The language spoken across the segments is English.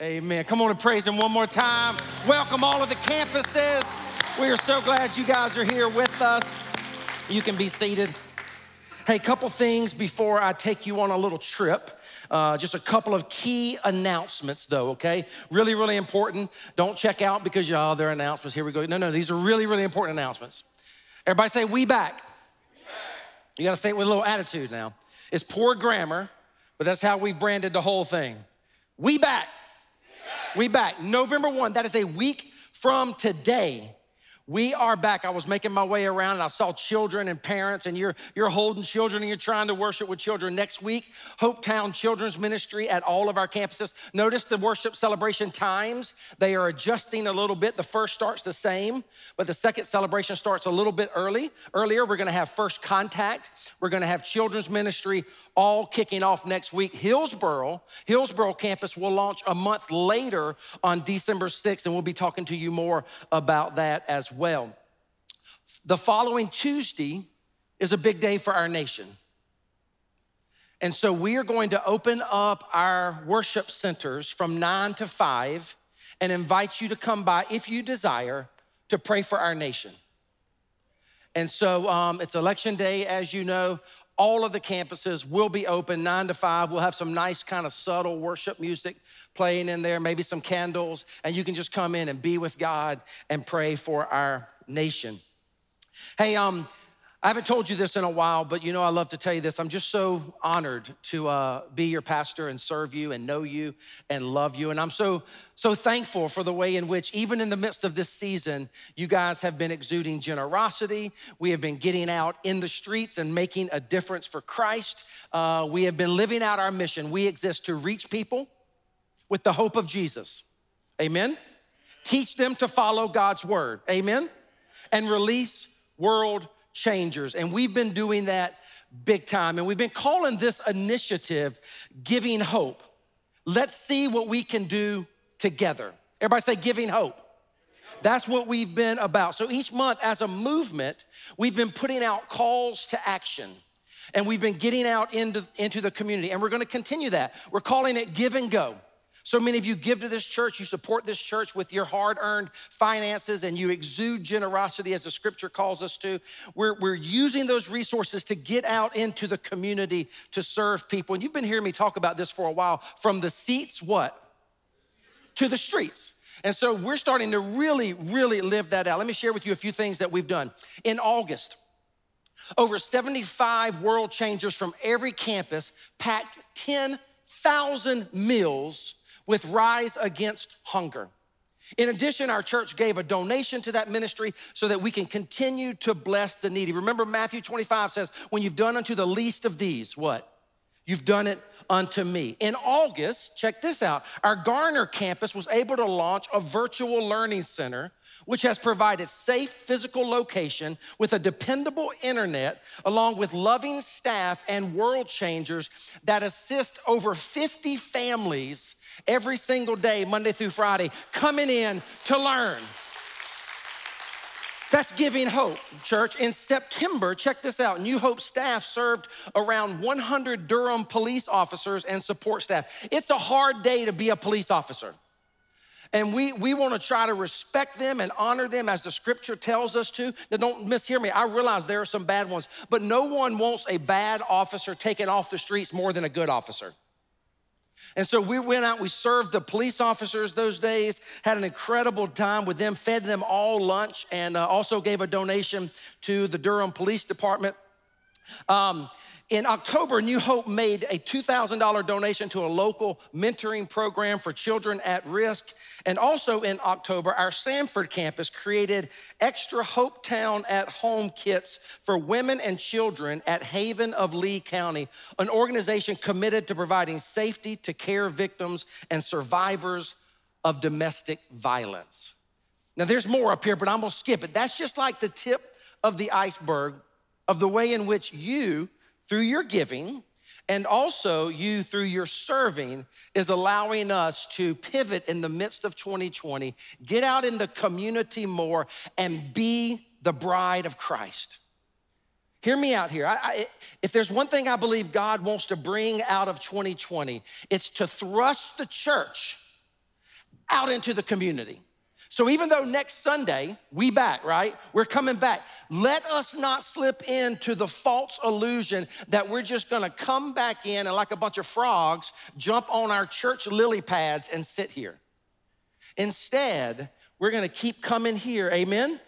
Amen. Come on and praise Him one more time. Welcome all of the campuses. We are so glad you guys are here with us. You can be seated. Hey, couple things before I take you on a little trip. Uh, just a couple of key announcements, though, okay? Really, really important. Don't check out because, y'all, they're announcements. Here we go. No, no, these are really, really important announcements. Everybody say, We back. We back. You gotta say it with a little attitude now. It's poor grammar, but that's how we've branded the whole thing. We back. We back. November 1, that is a week from today. We are back. I was making my way around and I saw children and parents, and you're, you're holding children and you're trying to worship with children. Next week, Hopetown Children's Ministry at all of our campuses. Notice the worship celebration times. They are adjusting a little bit. The first starts the same, but the second celebration starts a little bit early. Earlier, we're gonna have first contact. We're gonna have children's ministry all kicking off next week. Hillsboro, Hillsboro campus will launch a month later on December 6th, and we'll be talking to you more about that as well. The following Tuesday is a big day for our nation. And so we are going to open up our worship centers from nine to five and invite you to come by if you desire to pray for our nation. And so um, it's election day, as you know all of the campuses will be open nine to five. We'll have some nice, kind of subtle worship music playing in there, maybe some candles, and you can just come in and be with God and pray for our nation. Hey, um, I haven't told you this in a while, but you know, I love to tell you this. I'm just so honored to uh, be your pastor and serve you and know you and love you. And I'm so, so thankful for the way in which, even in the midst of this season, you guys have been exuding generosity. We have been getting out in the streets and making a difference for Christ. Uh, we have been living out our mission. We exist to reach people with the hope of Jesus. Amen. Teach them to follow God's word. Amen. And release world changers. And we've been doing that big time. And we've been calling this initiative Giving Hope. Let's see what we can do together. Everybody say, Giving Hope. That's what we've been about. So each month, as a movement, we've been putting out calls to action and we've been getting out into, into the community, and we're gonna continue that. We're calling it Give and Go. So many of you give to this church, you support this church with your hard earned finances, and you exude generosity as the scripture calls us to. We're, we're using those resources to get out into the community to serve people. And you've been hearing me talk about this for a while from the seats, what? To the streets. And so we're starting to really, really live that out. Let me share with you a few things that we've done. In August, over 75 world changers from every campus packed 10,000 meals with Rise Against Hunger. In addition, our church gave a donation to that ministry so that we can continue to bless the needy. Remember, Matthew 25 says, When you've done unto the least of these, what? You've done it unto me. In August, check this out, our Garner campus was able to launch a virtual learning center which has provided safe physical location with a dependable internet, along with loving staff and world changers that assist over 50 families every single day, Monday through Friday, coming in to learn. That's giving hope, church. In September, check this out New Hope staff served around 100 Durham police officers and support staff. It's a hard day to be a police officer. And we, we want to try to respect them and honor them as the scripture tells us to. Now, don't mishear me. I realize there are some bad ones, but no one wants a bad officer taken off the streets more than a good officer. And so we went out, we served the police officers those days, had an incredible time with them, fed them all lunch, and uh, also gave a donation to the Durham Police Department. Um, in October, New Hope made a $2,000 donation to a local mentoring program for children at risk. And also in October, our Sanford campus created extra Hope Town at Home kits for women and children at Haven of Lee County, an organization committed to providing safety to care victims and survivors of domestic violence. Now, there's more up here, but I'm gonna skip it. That's just like the tip of the iceberg of the way in which you through your giving and also you through your serving is allowing us to pivot in the midst of 2020, get out in the community more and be the bride of Christ. Hear me out here. I, I, if there's one thing I believe God wants to bring out of 2020, it's to thrust the church out into the community. So even though next Sunday we back, right? We're coming back. Let us not slip into the false illusion that we're just gonna come back in and like a bunch of frogs jump on our church lily pads and sit here. Instead, we're gonna keep coming here, amen?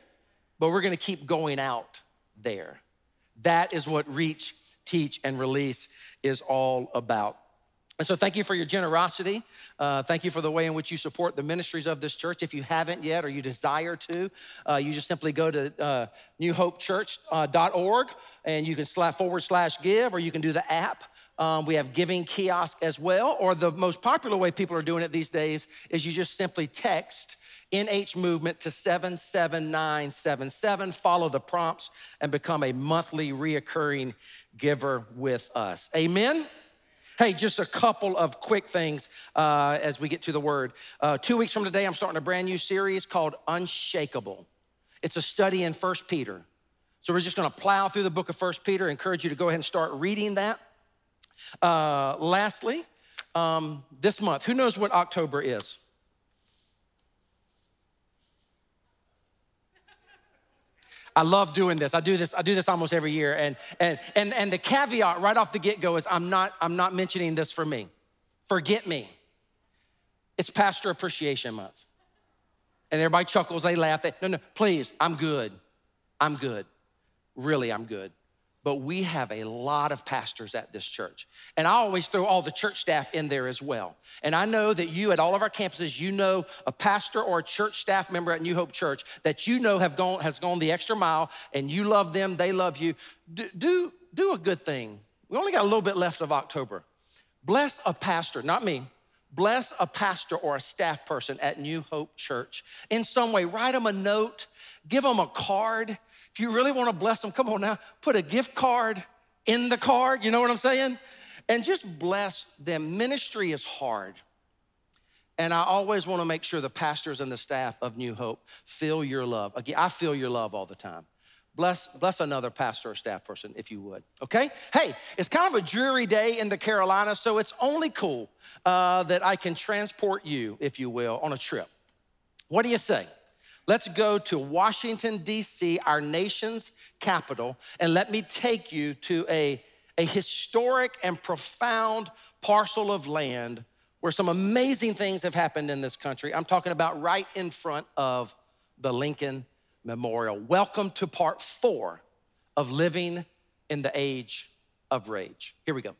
But we're gonna keep going out there. That is what reach, teach, and release is all about. And so, thank you for your generosity. Uh, thank you for the way in which you support the ministries of this church. If you haven't yet or you desire to, uh, you just simply go to uh, newhopechurch.org uh, and you can slash forward slash give, or you can do the app. Um, we have giving kiosk as well, or the most popular way people are doing it these days is you just simply text NH movement to 77977. Follow the prompts and become a monthly reoccurring giver with us. Amen. Hey, just a couple of quick things uh, as we get to the word. Uh, two weeks from today, I'm starting a brand new series called Unshakable. It's a study in First Peter. So we're just going to plow through the book of First Peter. Encourage you to go ahead and start reading that. Uh, lastly, um, this month, who knows what October is? I love doing this. I do this, I do this almost every year. And and and and the caveat right off the get-go is I'm not, I'm not mentioning this for me. Forget me. It's Pastor Appreciation Month. And everybody chuckles, they laugh. They, no, no, please, I'm good. I'm good. Really, I'm good but we have a lot of pastors at this church. And I always throw all the church staff in there as well. And I know that you at all of our campuses, you know a pastor or a church staff member at New Hope Church that you know have gone, has gone the extra mile and you love them, they love you. Do, do, do a good thing. We only got a little bit left of October. Bless a pastor, not me. Bless a pastor or a staff person at New Hope Church in some way. Write them a note, give them a card if you really want to bless them, come on now, put a gift card in the card. You know what I'm saying? And just bless them. Ministry is hard. And I always want to make sure the pastors and the staff of New Hope feel your love. Again, I feel your love all the time. Bless, bless another pastor or staff person if you would, okay? Hey, it's kind of a dreary day in the Carolinas, so it's only cool uh, that I can transport you, if you will, on a trip. What do you say? Let's go to Washington, D.C., our nation's capital, and let me take you to a, a historic and profound parcel of land where some amazing things have happened in this country. I'm talking about right in front of the Lincoln Memorial. Welcome to part four of Living in the Age of Rage. Here we go.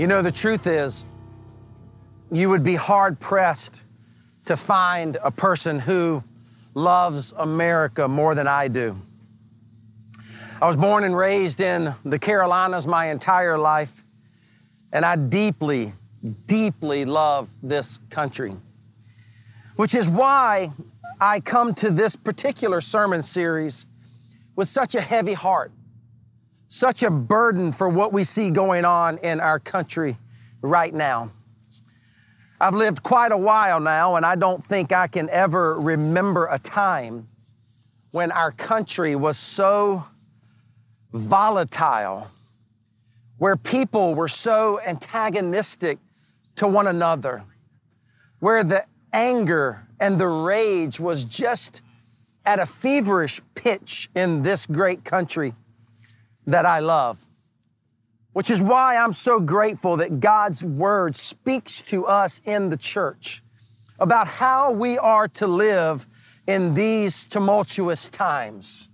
You know, the truth is, you would be hard pressed to find a person who loves America more than I do. I was born and raised in the Carolinas my entire life, and I deeply, deeply love this country, which is why I come to this particular sermon series with such a heavy heart such a burden for what we see going on in our country right now. I've lived quite a while now, and I don't think I can ever remember a time when our country was so volatile, where people were so antagonistic to one another, where the anger and the rage was just at a feverish pitch in this great country that I love. Which is why I'm so grateful that God's word speaks to us in the church about how we are to live in these tumultuous times.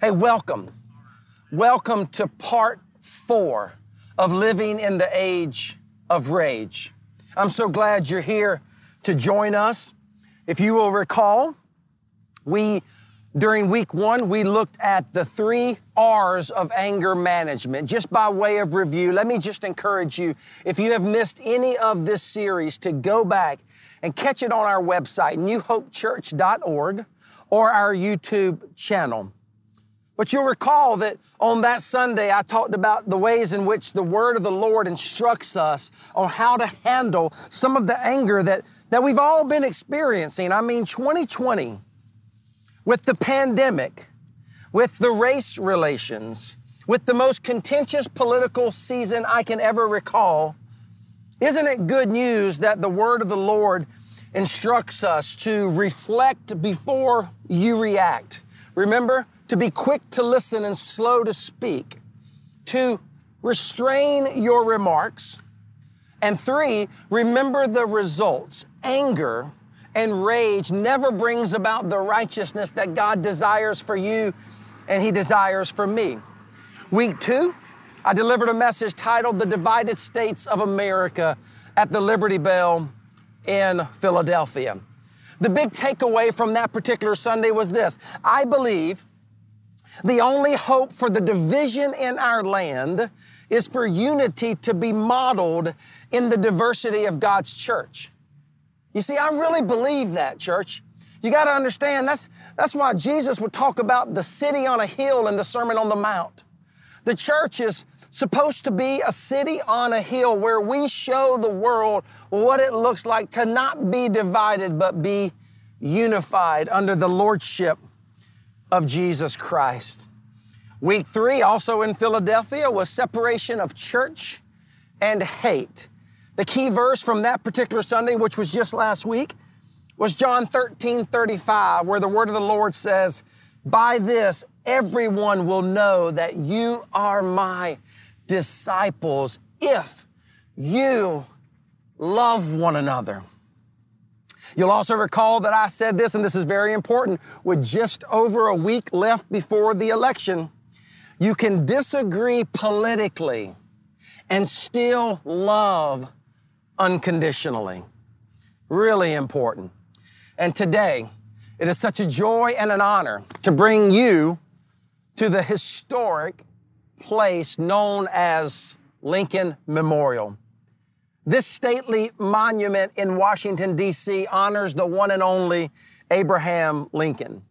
Hey, welcome. Welcome to part four of living in the age of rage. I'm so glad you're here to join us. If you will recall, we during week one, we looked at the three R's of anger management. Just by way of review, let me just encourage you, if you have missed any of this series, to go back and catch it on our website, newhopechurch.org, or our YouTube channel. But you'll recall that on that Sunday, I talked about the ways in which the Word of the Lord instructs us on how to handle some of the anger that, that we've all been experiencing. I mean, 2020, with the pandemic, with the race relations, with the most contentious political season I can ever recall, isn't it good news that the Word of the Lord instructs us to reflect before you react? Remember, to be quick to listen and slow to speak, to restrain your remarks, and three, remember the results. Anger and rage never brings about the righteousness that God desires for you and He desires for me. Week two, I delivered a message titled The Divided States of America at the Liberty Bell in Philadelphia. The big takeaway from that particular Sunday was this I believe the only hope for the division in our land is for unity to be modeled in the diversity of God's church. You see, I really believe that, church. You got to understand that's, that's why Jesus would talk about the city on a hill in the Sermon on the Mount. The church is supposed to be a city on a hill where we show the world what it looks like to not be divided, but be unified under the lordship of Jesus Christ. Week three, also in Philadelphia, was separation of church and hate. The key verse from that particular Sunday, which was just last week, was John 13 35, where the word of the Lord says, By this everyone will know that you are my disciples if you love one another. You'll also recall that I said this, and this is very important, with just over a week left before the election. You can disagree politically and still love unconditionally. Really important. And today, it is such a joy and an honor to bring you to the historic place known as Lincoln Memorial. This stately monument in Washington, D.C. honors the one and only Abraham Lincoln,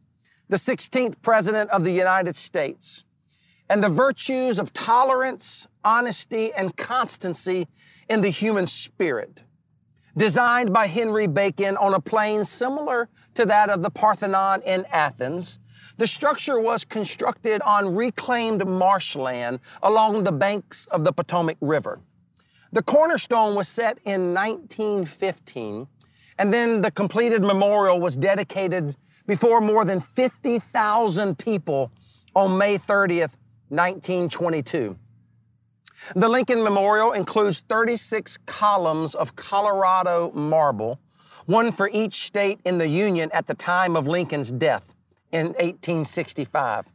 the 16th President of the United States, and the virtues of tolerance, honesty, and constancy in the human spirit. Designed by Henry Bacon on a plane similar to that of the Parthenon in Athens, the structure was constructed on reclaimed marshland along the banks of the Potomac River. The cornerstone was set in 1915, and then the completed memorial was dedicated before more than 50,000 people on May 30th, 1922. The Lincoln Memorial includes 36 columns of Colorado marble, one for each state in the Union at the time of Lincoln's death in 1865.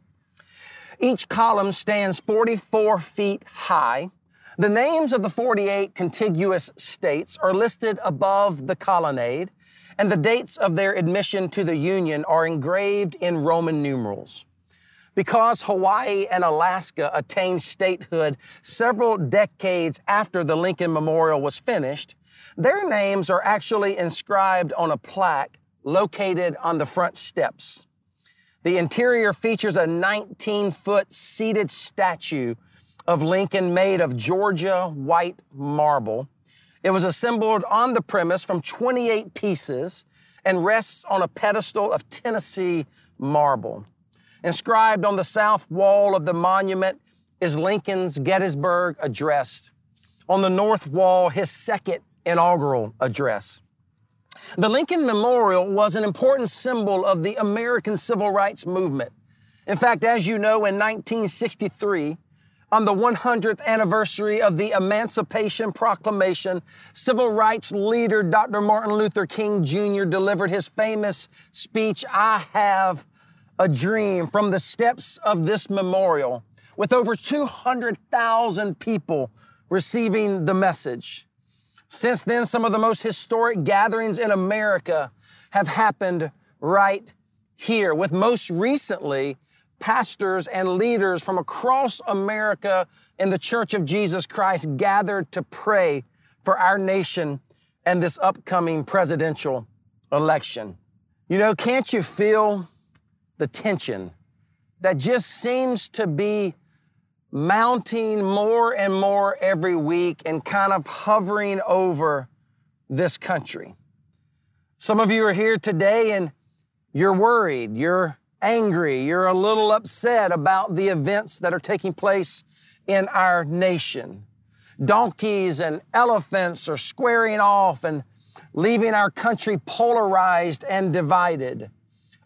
Each column stands 44 feet high the names of the 48 contiguous states are listed above the colonnade, and the dates of their admission to the Union are engraved in Roman numerals. Because Hawaii and Alaska attained statehood several decades after the Lincoln Memorial was finished, their names are actually inscribed on a plaque located on the front steps. The interior features a 19 foot seated statue of Lincoln made of Georgia white marble. It was assembled on the premise from 28 pieces and rests on a pedestal of Tennessee marble. Inscribed on the south wall of the monument is Lincoln's Gettysburg Address. On the north wall, his second inaugural address. The Lincoln Memorial was an important symbol of the American Civil Rights Movement. In fact, as you know, in 1963, on the 100th anniversary of the Emancipation Proclamation, civil rights leader Dr. Martin Luther King Jr. delivered his famous speech, I Have a Dream, from the steps of this memorial, with over 200,000 people receiving the message. Since then, some of the most historic gatherings in America have happened right here, with most recently pastors and leaders from across America in the Church of Jesus Christ gathered to pray for our nation and this upcoming presidential election. You know, can't you feel the tension that just seems to be mounting more and more every week and kind of hovering over this country? Some of you are here today and you're worried, you're angry, you're a little upset about the events that are taking place in our nation. Donkeys and elephants are squaring off and leaving our country polarized and divided.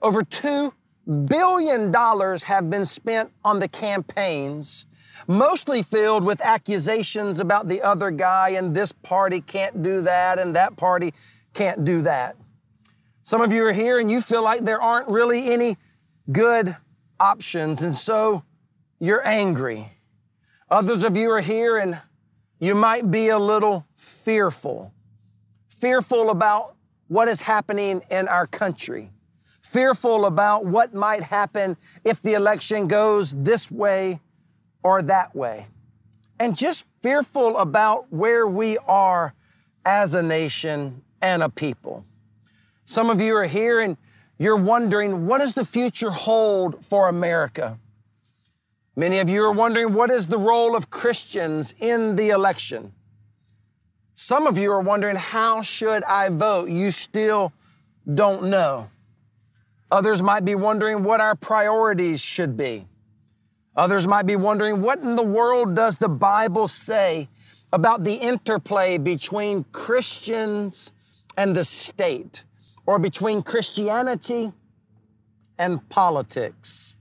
Over $2 billion dollars have been spent on the campaigns, mostly filled with accusations about the other guy, and this party can't do that, and that party can't do that. Some of you are here and you feel like there aren't really any good options, and so you're angry. Others of you are here and you might be a little fearful, fearful about what is happening in our country, fearful about what might happen if the election goes this way or that way, and just fearful about where we are as a nation and a people. Some of you are here and you're wondering, what does the future hold for America? Many of you are wondering, what is the role of Christians in the election? Some of you are wondering, how should I vote? You still don't know. Others might be wondering what our priorities should be. Others might be wondering, what in the world does the Bible say about the interplay between Christians and the state? or between Christianity and politics.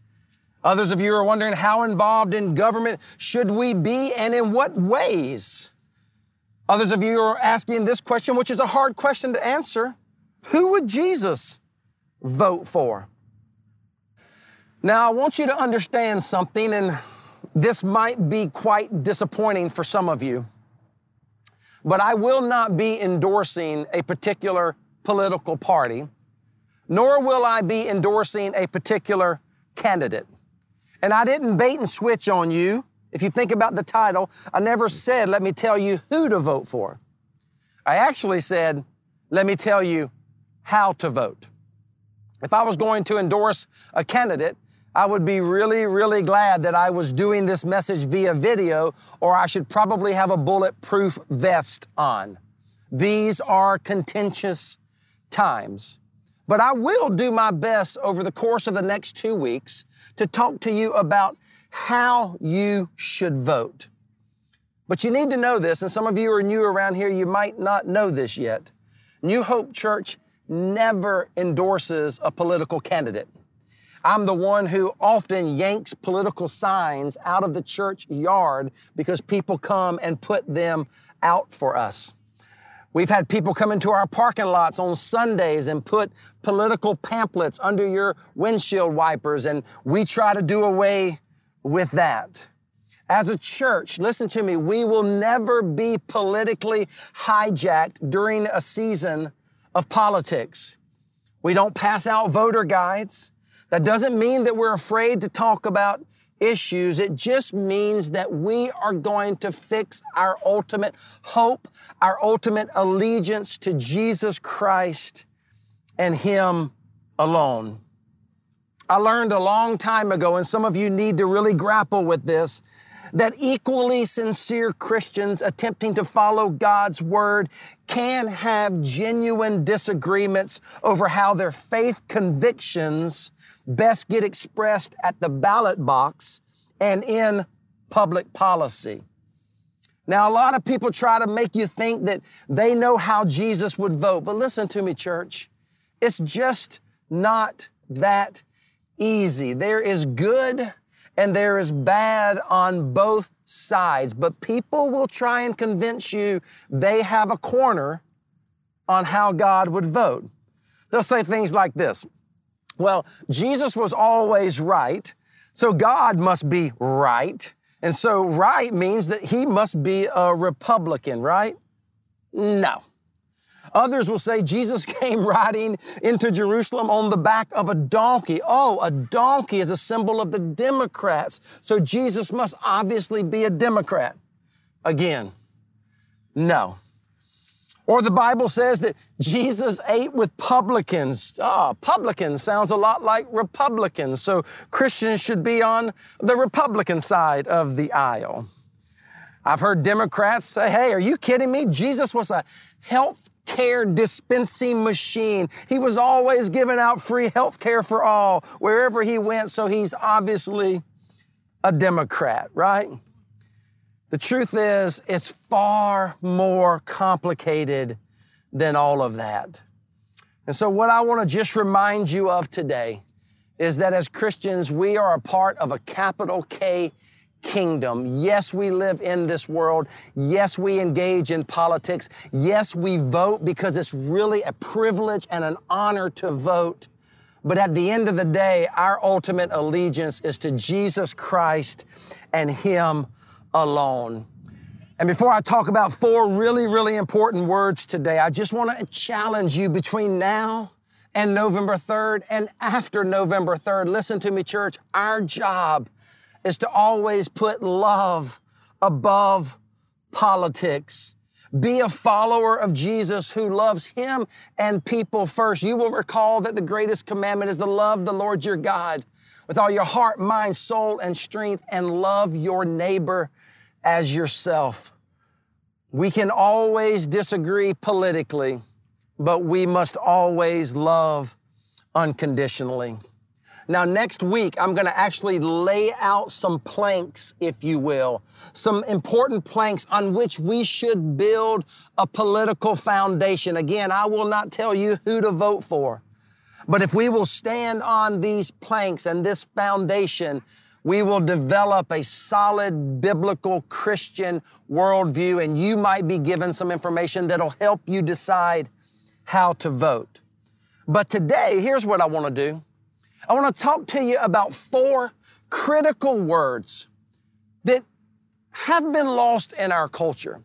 Others of you are wondering how involved in government should we be and in what ways? Others of you are asking this question, which is a hard question to answer. Who would Jesus vote for? Now, I want you to understand something, and this might be quite disappointing for some of you, but I will not be endorsing a particular political party, nor will I be endorsing a particular candidate. And I didn't bait and switch on you. If you think about the title, I never said, let me tell you who to vote for. I actually said, let me tell you how to vote. If I was going to endorse a candidate, I would be really, really glad that I was doing this message via video, or I should probably have a bulletproof vest on. These are contentious times. But I will do my best over the course of the next two weeks to talk to you about how you should vote. But you need to know this, and some of you are new around here, you might not know this yet. New Hope Church never endorses a political candidate. I'm the one who often yanks political signs out of the church yard because people come and put them out for us. We've had people come into our parking lots on Sundays and put political pamphlets under your windshield wipers, and we try to do away with that. As a church, listen to me, we will never be politically hijacked during a season of politics. We don't pass out voter guides. That doesn't mean that we're afraid to talk about issues. It just means that we are going to fix our ultimate hope, our ultimate allegiance to Jesus Christ and Him alone. I learned a long time ago, and some of you need to really grapple with this, that equally sincere Christians attempting to follow God's word can have genuine disagreements over how their faith convictions best get expressed at the ballot box and in public policy. Now, a lot of people try to make you think that they know how Jesus would vote, but listen to me, church. It's just not that easy. There is good and there is bad on both sides, but people will try and convince you they have a corner on how God would vote. They'll say things like this well, Jesus was always right, so God must be right. And so right means that he must be a Republican, right? No. Others will say Jesus came riding into Jerusalem on the back of a donkey. Oh, a donkey is a symbol of the Democrats. So Jesus must obviously be a Democrat. Again, no. Or the Bible says that Jesus ate with publicans. Ah, publicans sounds a lot like Republicans. So Christians should be on the Republican side of the aisle. I've heard Democrats say, hey, are you kidding me? Jesus was a health care dispensing machine. He was always giving out free health care for all wherever he went. So he's obviously a Democrat, right? The truth is, it's far more complicated than all of that. And so, what I want to just remind you of today is that as Christians, we are a part of a capital K kingdom. Yes, we live in this world. Yes, we engage in politics. Yes, we vote because it's really a privilege and an honor to vote. But at the end of the day, our ultimate allegiance is to Jesus Christ and Him alone. And before I talk about four really, really important words today, I just want to challenge you between now and November 3rd and after November 3rd. Listen to me, church. Our job is to always put love above politics. Be a follower of Jesus who loves Him and people first. You will recall that the greatest commandment is to love the Lord your God with all your heart, mind, soul, and strength, and love your neighbor as yourself. We can always disagree politically, but we must always love unconditionally. Now, next week, I'm going to actually lay out some planks, if you will, some important planks on which we should build a political foundation. Again, I will not tell you who to vote for. But if we will stand on these planks and this foundation, we will develop a solid biblical Christian worldview, and you might be given some information that'll help you decide how to vote. But today, here's what I want to do I want to talk to you about four critical words that have been lost in our culture.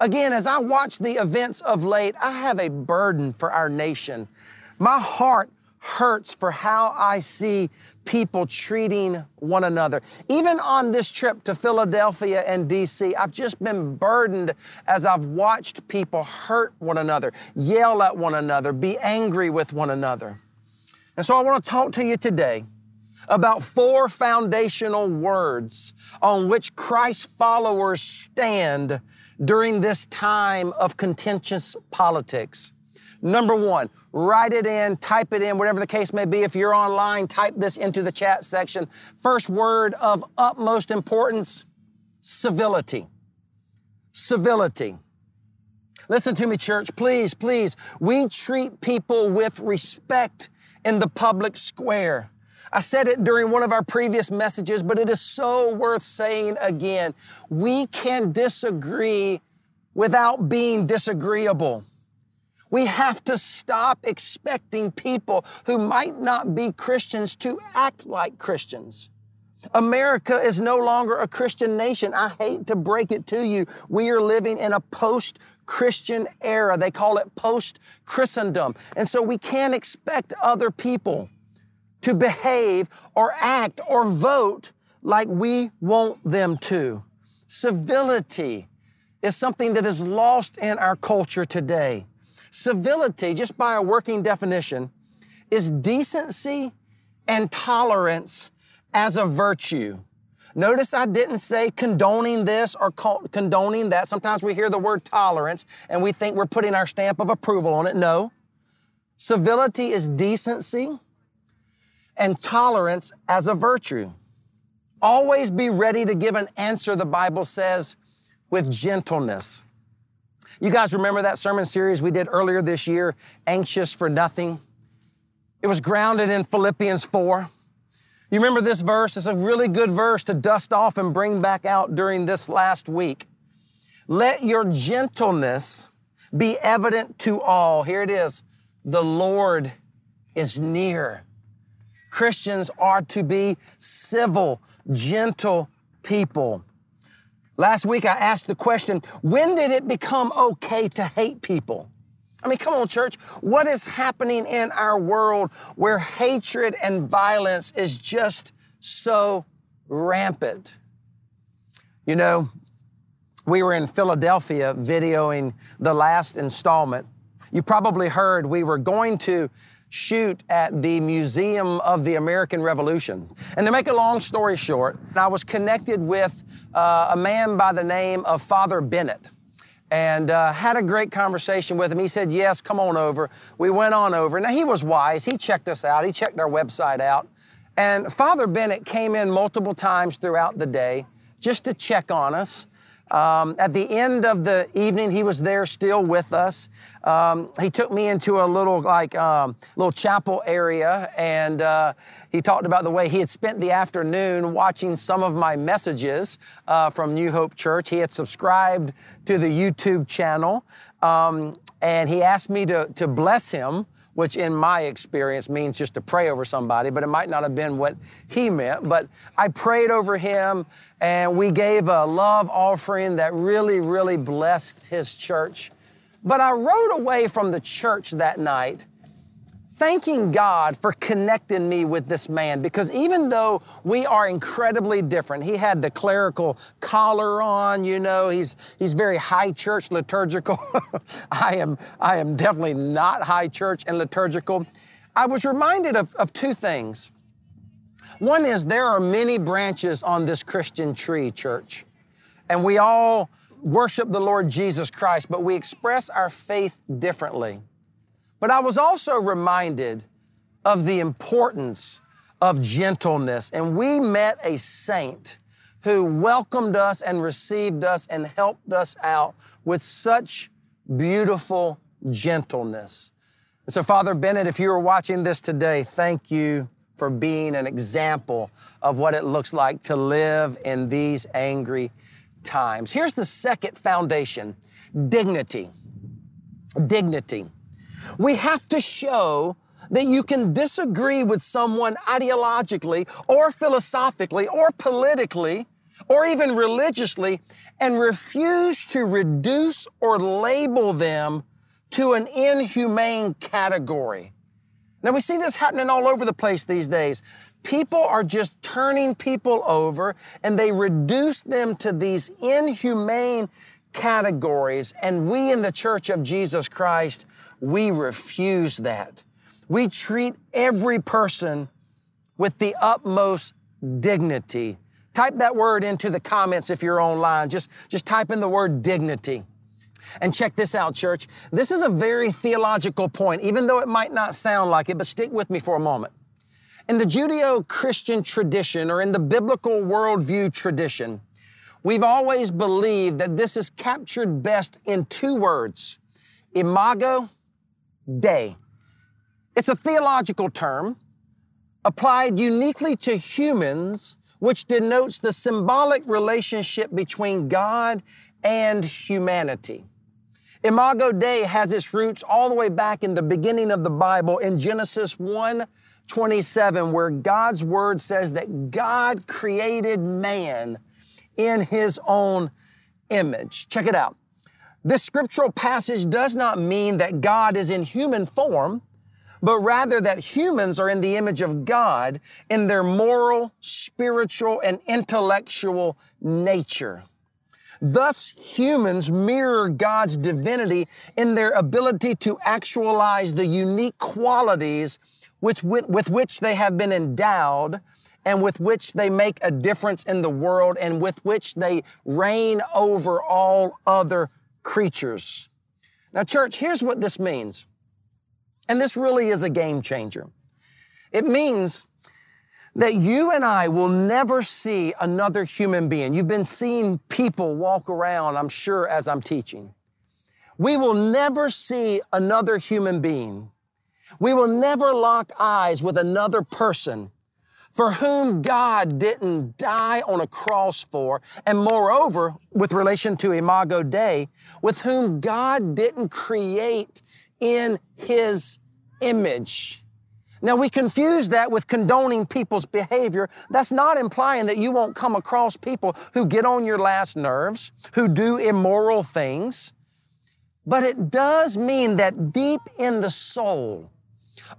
Again, as I watch the events of late, I have a burden for our nation. My heart hurts for how I see people treating one another. Even on this trip to Philadelphia and DC, I've just been burdened as I've watched people hurt one another, yell at one another, be angry with one another. And so I want to talk to you today about four foundational words on which Christ followers stand during this time of contentious politics. Number one, write it in, type it in, whatever the case may be. If you're online, type this into the chat section. First word of utmost importance civility. Civility. Listen to me, church. Please, please. We treat people with respect in the public square. I said it during one of our previous messages, but it is so worth saying again. We can disagree without being disagreeable. We have to stop expecting people who might not be Christians to act like Christians. America is no longer a Christian nation. I hate to break it to you. We are living in a post Christian era. They call it post Christendom. And so we can't expect other people to behave or act or vote like we want them to. Civility is something that is lost in our culture today. Civility, just by a working definition, is decency and tolerance as a virtue. Notice I didn't say condoning this or condoning that. Sometimes we hear the word tolerance and we think we're putting our stamp of approval on it. No. Civility is decency and tolerance as a virtue. Always be ready to give an answer, the Bible says, with gentleness. You guys remember that sermon series we did earlier this year, Anxious for Nothing? It was grounded in Philippians 4. You remember this verse? It's a really good verse to dust off and bring back out during this last week. Let your gentleness be evident to all. Here it is. The Lord is near. Christians are to be civil, gentle people. Last week I asked the question, when did it become okay to hate people? I mean, come on, church. What is happening in our world where hatred and violence is just so rampant? You know, we were in Philadelphia videoing the last installment. You probably heard we were going to shoot at the Museum of the American Revolution. And to make a long story short, I was connected with uh, a man by the name of Father Bennett and uh, had a great conversation with him. He said, Yes, come on over. We went on over. Now, he was wise. He checked us out, he checked our website out. And Father Bennett came in multiple times throughout the day just to check on us. Um, at the end of the evening, he was there still with us. Um, he took me into a little like um, little chapel area, and uh, he talked about the way he had spent the afternoon watching some of my messages uh, from New Hope Church. He had subscribed to the YouTube channel, um, and he asked me to to bless him which in my experience means just to pray over somebody, but it might not have been what he meant. But I prayed over him and we gave a love offering that really, really blessed his church. But I rode away from the church that night thanking God for connecting me with this man because even though we are incredibly different, he had the clerical collar on, you know, he's, he's very high church liturgical. I, am, I am definitely not high church and liturgical. I was reminded of, of two things. One is there are many branches on this Christian tree, church, and we all worship the Lord Jesus Christ, but we express our faith differently. But I was also reminded of the importance of gentleness. And we met a saint who welcomed us and received us and helped us out with such beautiful gentleness. And so, Father Bennett, if you are watching this today, thank you for being an example of what it looks like to live in these angry times. Here's the second foundation dignity. Dignity. We have to show that you can disagree with someone ideologically or philosophically or politically or even religiously and refuse to reduce or label them to an inhumane category. Now we see this happening all over the place these days. People are just turning people over and they reduce them to these inhumane categories. And we in the Church of Jesus Christ we refuse that. We treat every person with the utmost dignity. Type that word into the comments if you're online. Just, just type in the word dignity. And check this out, church. This is a very theological point, even though it might not sound like it, but stick with me for a moment. In the Judeo Christian tradition or in the biblical worldview tradition, we've always believed that this is captured best in two words imago Dei. It's a theological term applied uniquely to humans, which denotes the symbolic relationship between God and humanity. Imago Dei has its roots all the way back in the beginning of the Bible in Genesis 1 27, where God's word says that God created man in his own image. Check it out. This scriptural passage does not mean that God is in human form, but rather that humans are in the image of God in their moral, spiritual, and intellectual nature. Thus, humans mirror God's divinity in their ability to actualize the unique qualities with, with, with, which they have been endowed and with which they make a difference in the world and with which they reign over all other creatures. Now, church, here's what this means. And this really is a game changer. It means that you and I will never see another human being. You've been seeing people walk around, I'm sure, as I'm teaching. We will never see another human being. We will never lock eyes with another person for whom God didn't die on a cross for, and moreover, with relation to Imago Dei, with whom God didn't create in His image. Now we confuse that with condoning people's behavior. That's not implying that you won't come across people who get on your last nerves, who do immoral things. But it does mean that deep in the soul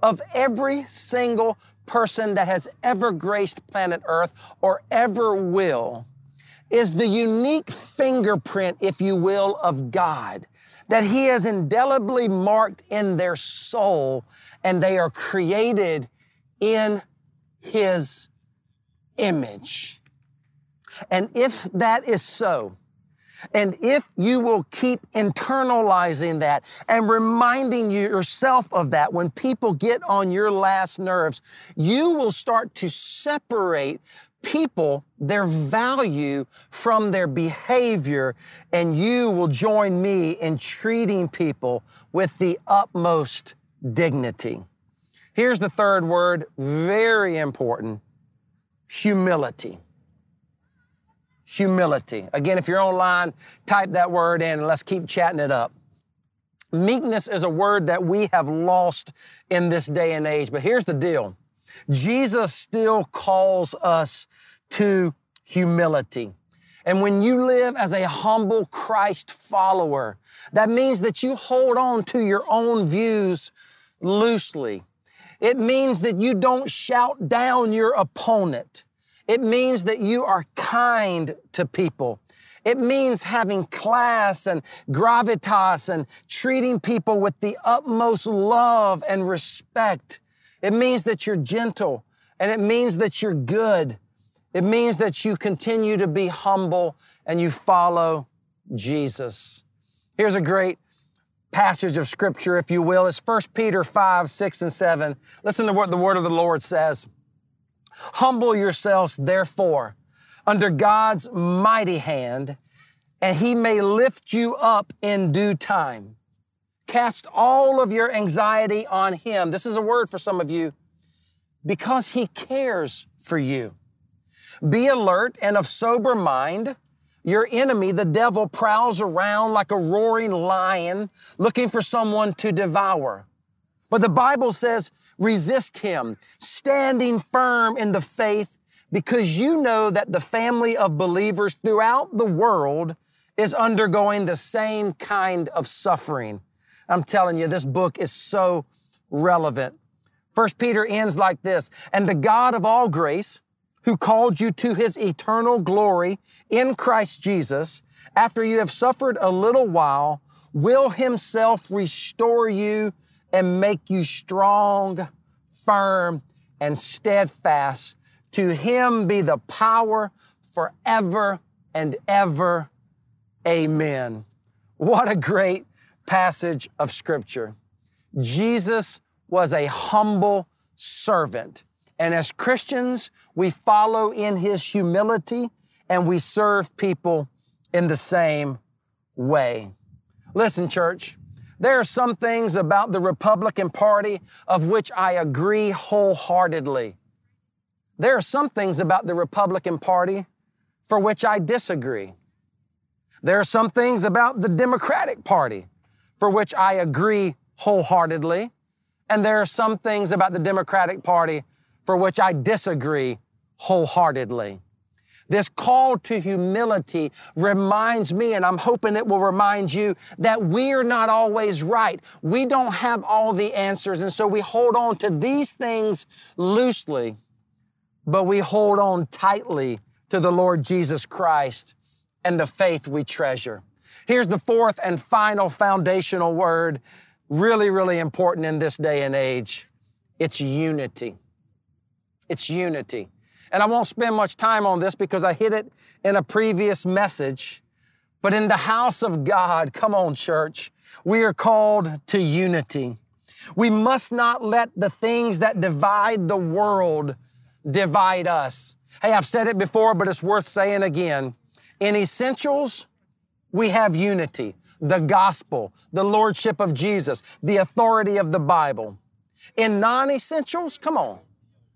of every single person that has ever graced planet Earth or ever will, is the unique fingerprint, if you will, of God that He has indelibly marked in their soul and they are created in His image. And if that is so, and if you will keep internalizing that and reminding yourself of that when people get on your last nerves, you will start to separate people their value from their behavior, and you will join me in treating people with the utmost dignity. Here's the third word, very important humility. Humility. Again, if you're online, type that word in and let's keep chatting it up. Meekness is a word that we have lost in this day and age, but here's the deal Jesus still calls us to humility. And when you live as a humble Christ follower, that means that you hold on to your own views loosely. It means that you don't shout down your opponent. It means that you are kind to people. It means having class and gravitas and treating people with the utmost love and respect. It means that you're gentle and it means that you're good. It means that you continue to be humble and you follow Jesus. Here's a great passage of scripture, if you will. It's 1 Peter 5, 6, and 7. Listen to what the word of the Lord says. Humble yourselves, therefore, under God's mighty hand, and he may lift you up in due time. Cast all of your anxiety on him. This is a word for some of you because he cares for you. Be alert and of sober mind. Your enemy, the devil, prowls around like a roaring lion looking for someone to devour. But the Bible says, resist him, standing firm in the faith, because you know that the family of believers throughout the world is undergoing the same kind of suffering. I'm telling you, this book is so relevant. First Peter ends like this, and the God of all grace, who called you to his eternal glory in Christ Jesus, after you have suffered a little while, will himself restore you and make you strong, firm, and steadfast. To him be the power forever and ever. Amen. What a great passage of scripture. Jesus was a humble servant. And as Christians, we follow in his humility and we serve people in the same way. Listen, church, there are some things about the Republican Party of which I agree wholeheartedly. There are some things about the Republican Party for which I disagree. There are some things about the Democratic Party for which I agree wholeheartedly. And there are some things about the Democratic Party for which I disagree wholeheartedly. This call to humility reminds me, and I'm hoping it will remind you, that we're not always right. We don't have all the answers, and so we hold on to these things loosely, but we hold on tightly to the Lord Jesus Christ and the faith we treasure. Here's the fourth and final foundational word, really, really important in this day and age. It's unity. It's unity. And I won't spend much time on this because I hit it in a previous message. But in the house of God, come on, church, we are called to unity. We must not let the things that divide the world divide us. Hey, I've said it before, but it's worth saying again. In essentials, we have unity the gospel, the lordship of Jesus, the authority of the Bible. In non essentials, come on,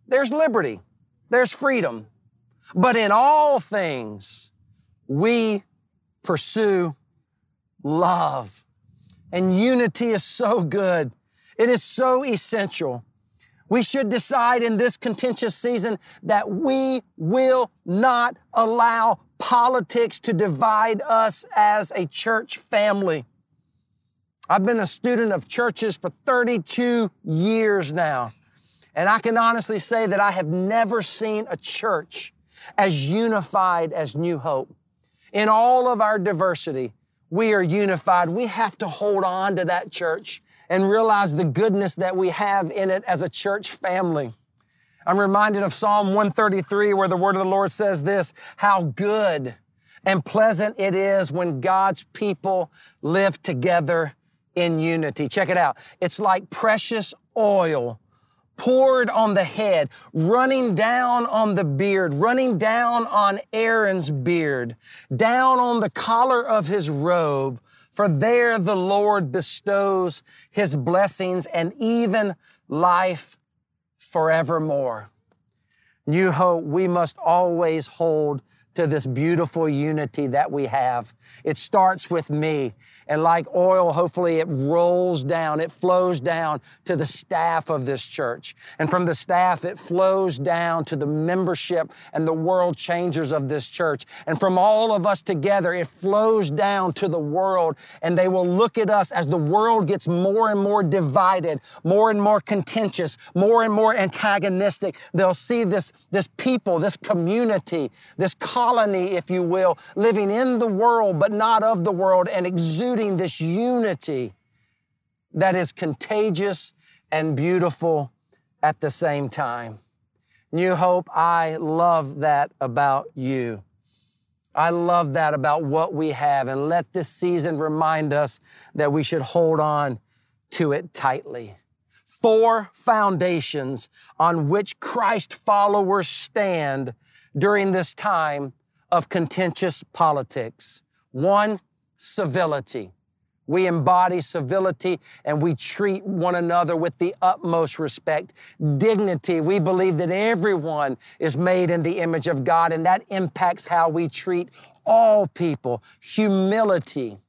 there's liberty, there's freedom. But in all things, we pursue love. And unity is so good. It is so essential. We should decide in this contentious season that we will not allow politics to divide us as a church family. I've been a student of churches for 32 years now. And I can honestly say that I have never seen a church as unified as New Hope. In all of our diversity, we are unified. We have to hold on to that church and realize the goodness that we have in it as a church family. I'm reminded of Psalm 133 where the word of the Lord says this, how good and pleasant it is when God's people live together in unity. Check it out. It's like precious oil poured on the head, running down on the beard, running down on Aaron's beard, down on the collar of his robe. For there the Lord bestows his blessings and even life forevermore. New hope, we must always hold to this beautiful unity that we have. It starts with me. And like oil, hopefully it rolls down, it flows down to the staff of this church. And from the staff, it flows down to the membership and the world changers of this church. And from all of us together, it flows down to the world. And they will look at us as the world gets more and more divided, more and more contentious, more and more antagonistic. They'll see this, this people, this community, this colony, if you will, living in the world but not of the world and exuding this unity that is contagious and beautiful at the same time. New Hope, I love that about you. I love that about what we have. And let this season remind us that we should hold on to it tightly. Four foundations on which Christ followers stand during this time of contentious politics. One, civility. We embody civility and we treat one another with the utmost respect. Dignity. We believe that everyone is made in the image of God and that impacts how we treat all people. Humility.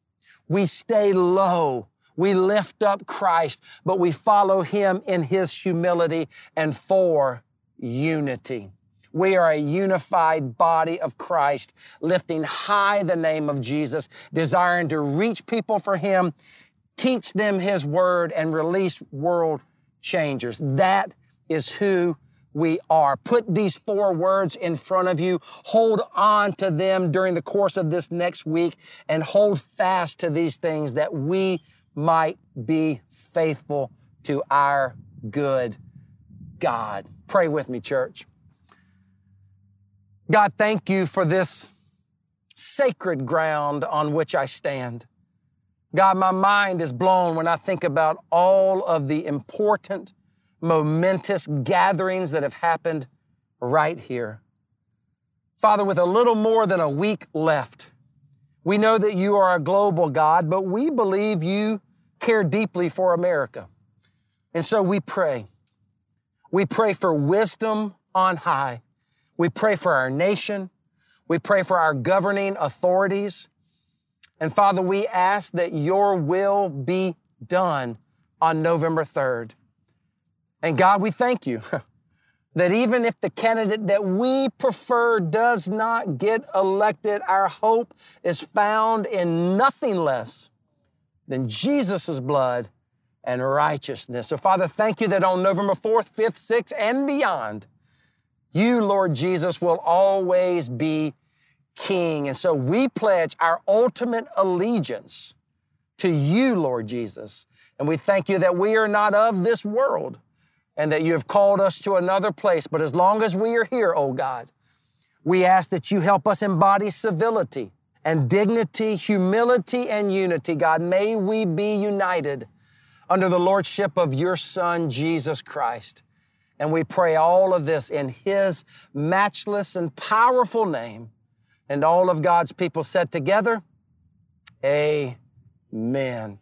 We stay low. We lift up Christ, but we follow Him in His humility and for unity. We are a unified body of Christ, lifting high the name of Jesus, desiring to reach people for Him, teach them His word, and release world changers. That is who we are. Put these four words in front of you. Hold on to them during the course of this next week and hold fast to these things that we might be faithful to our good God. Pray with me, church. God, thank you for this sacred ground on which I stand. God, my mind is blown when I think about all of the important, momentous gatherings that have happened right here. Father, with a little more than a week left, we know that you are a global God, but we believe you care deeply for America. And so we pray. We pray for wisdom on high. We pray for our nation. We pray for our governing authorities. And Father, we ask that your will be done on November 3rd. And God, we thank you that even if the candidate that we prefer does not get elected, our hope is found in nothing less than Jesus' blood and righteousness. So, Father, thank you that on November 4th, 5th, 6th, and beyond, you, Lord Jesus, will always be King. And so we pledge our ultimate allegiance to you, Lord Jesus. And we thank you that we are not of this world and that you have called us to another place. But as long as we are here, oh God, we ask that you help us embody civility and dignity, humility and unity. God, may we be united under the lordship of your Son, Jesus Christ. And we pray all of this in His matchless and powerful name. And all of God's people said together, Amen.